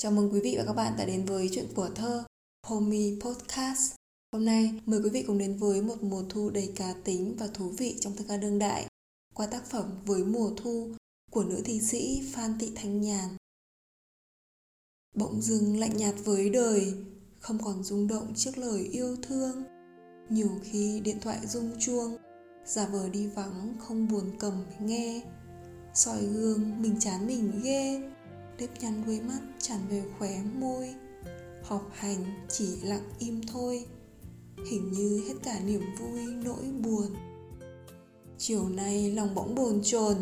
Chào mừng quý vị và các bạn đã đến với chuyện của thơ Homey Podcast. Hôm nay mời quý vị cùng đến với một mùa thu đầy cá tính và thú vị trong thơ ca đương đại qua tác phẩm Với mùa thu của nữ thi sĩ Phan Thị Thanh Nhàn. Bỗng dưng lạnh nhạt với đời, không còn rung động trước lời yêu thương. Nhiều khi điện thoại rung chuông, giả vờ đi vắng không buồn cầm nghe. soi gương mình chán mình ghê, nếp nhăn đuôi mắt tràn về khóe môi. Học hành chỉ lặng im thôi, hình như hết cả niềm vui nỗi buồn. Chiều nay lòng bỗng bồn chồn,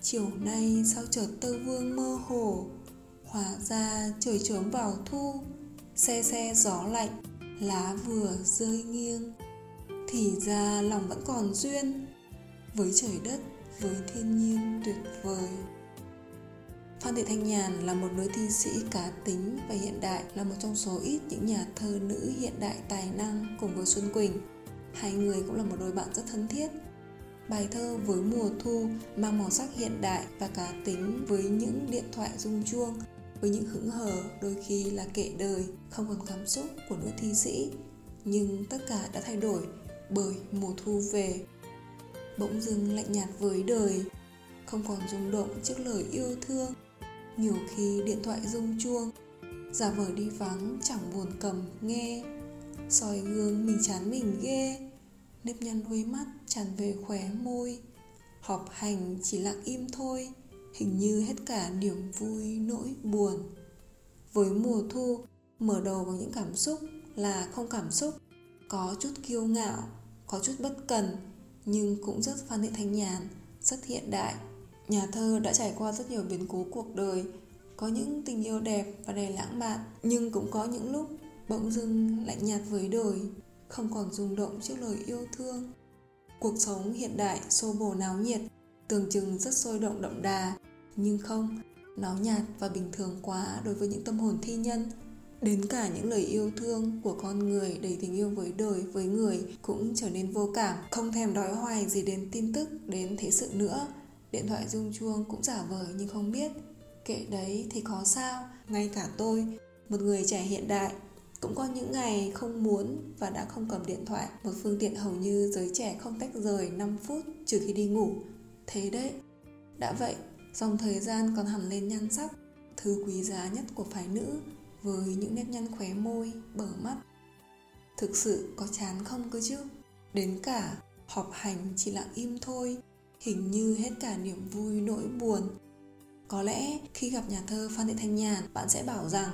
chiều nay sao chợt tơ vương mơ hồ. Hóa ra trời trớm vào thu, xe xe gió lạnh, lá vừa rơi nghiêng. Thì ra lòng vẫn còn duyên với trời đất, với thiên nhiên tuyệt vời. Phan Thị Thanh Nhàn là một nữ thi sĩ cá tính và hiện đại, là một trong số ít những nhà thơ nữ hiện đại tài năng cùng với Xuân Quỳnh. Hai người cũng là một đôi bạn rất thân thiết. Bài thơ với mùa thu mang màu sắc hiện đại và cá tính với những điện thoại rung chuông, với những hững hờ đôi khi là kệ đời, không còn cảm xúc của nữ thi sĩ. Nhưng tất cả đã thay đổi bởi mùa thu về. Bỗng dưng lạnh nhạt với đời, không còn rung động trước lời yêu thương nhiều khi điện thoại rung chuông, giả vờ đi vắng, chẳng buồn cầm, nghe. Soi gương mình chán mình ghê, nếp nhăn đuôi mắt, tràn về khóe môi. Họp hành chỉ lặng im thôi, hình như hết cả niềm vui, nỗi buồn. Với mùa thu, mở đầu bằng những cảm xúc là không cảm xúc. Có chút kiêu ngạo, có chút bất cần, nhưng cũng rất phan thị thanh nhàn, rất hiện đại. Nhà thơ đã trải qua rất nhiều biến cố cuộc đời, có những tình yêu đẹp và đầy lãng mạn, nhưng cũng có những lúc bỗng dưng lạnh nhạt với đời, không còn rung động trước lời yêu thương. Cuộc sống hiện đại xô bồ náo nhiệt, tưởng chừng rất sôi động đậm đà, nhưng không, nó nhạt và bình thường quá đối với những tâm hồn thi nhân. Đến cả những lời yêu thương của con người đầy tình yêu với đời, với người cũng trở nên vô cảm, không thèm đói hoài gì đến tin tức, đến thế sự nữa Điện thoại rung chuông cũng giả vờ nhưng không biết. Kệ đấy thì có sao. Ngay cả tôi, một người trẻ hiện đại cũng có những ngày không muốn và đã không cầm điện thoại. Một phương tiện hầu như giới trẻ không tách rời 5 phút trừ khi đi ngủ. Thế đấy. Đã vậy, dòng thời gian còn hẳn lên nhan sắc. Thứ quý giá nhất của phái nữ Với những nếp nhăn khóe môi, bờ mắt. Thực sự có chán không cơ chứ? Đến cả họp hành chỉ lặng im thôi hình như hết cả niềm vui nỗi buồn. Có lẽ khi gặp nhà thơ phan thị thanh nhàn bạn sẽ bảo rằng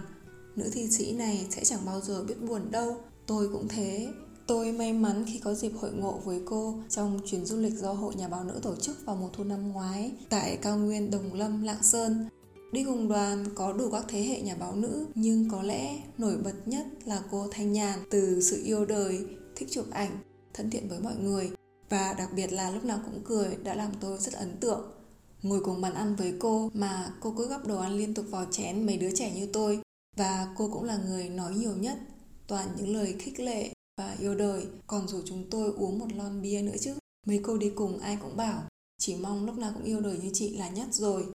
nữ thi sĩ này sẽ chẳng bao giờ biết buồn đâu. Tôi cũng thế. Tôi may mắn khi có dịp hội ngộ với cô trong chuyến du lịch do Hội Nhà báo nữ tổ chức vào mùa thu năm ngoái tại cao nguyên Đồng Lâm, Lạng Sơn. Đi cùng đoàn có đủ các thế hệ nhà báo nữ nhưng có lẽ nổi bật nhất là cô Thanh Nhàn từ sự yêu đời, thích chụp ảnh, thân thiện với mọi người và đặc biệt là lúc nào cũng cười đã làm tôi rất ấn tượng. Ngồi cùng bàn ăn với cô mà cô cứ gắp đồ ăn liên tục vào chén mấy đứa trẻ như tôi. Và cô cũng là người nói nhiều nhất, toàn những lời khích lệ và yêu đời. Còn rủ chúng tôi uống một lon bia nữa chứ, mấy cô đi cùng ai cũng bảo, chỉ mong lúc nào cũng yêu đời như chị là nhất rồi.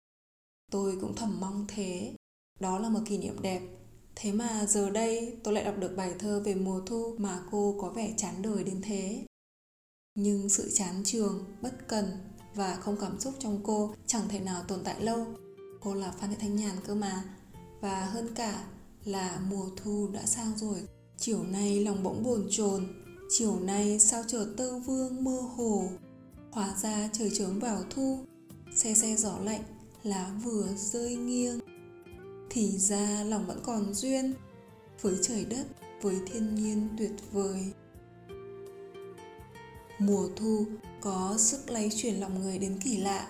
Tôi cũng thầm mong thế. Đó là một kỷ niệm đẹp. Thế mà giờ đây tôi lại đọc được bài thơ về mùa thu mà cô có vẻ chán đời đến thế nhưng sự chán trường, bất cần và không cảm xúc trong cô chẳng thể nào tồn tại lâu. Cô là phan thị thanh nhàn cơ mà. Và hơn cả là mùa thu đã sang rồi. Chiều nay lòng bỗng bồn chồn. Chiều nay sao chợt tơ vương mơ hồ. Hóa ra trời trướng vào thu. Xe xe gió lạnh, lá vừa rơi nghiêng. Thì ra lòng vẫn còn duyên với trời đất, với thiên nhiên tuyệt vời. Mùa thu có sức lấy chuyển lòng người đến kỳ lạ.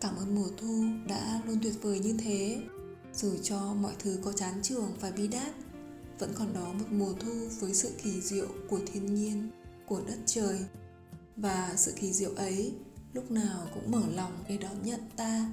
Cảm ơn mùa thu đã luôn tuyệt vời như thế. Dù cho mọi thứ có chán trường và bi đát, vẫn còn đó một mùa thu với sự kỳ diệu của thiên nhiên, của đất trời. Và sự kỳ diệu ấy lúc nào cũng mở lòng để đón nhận ta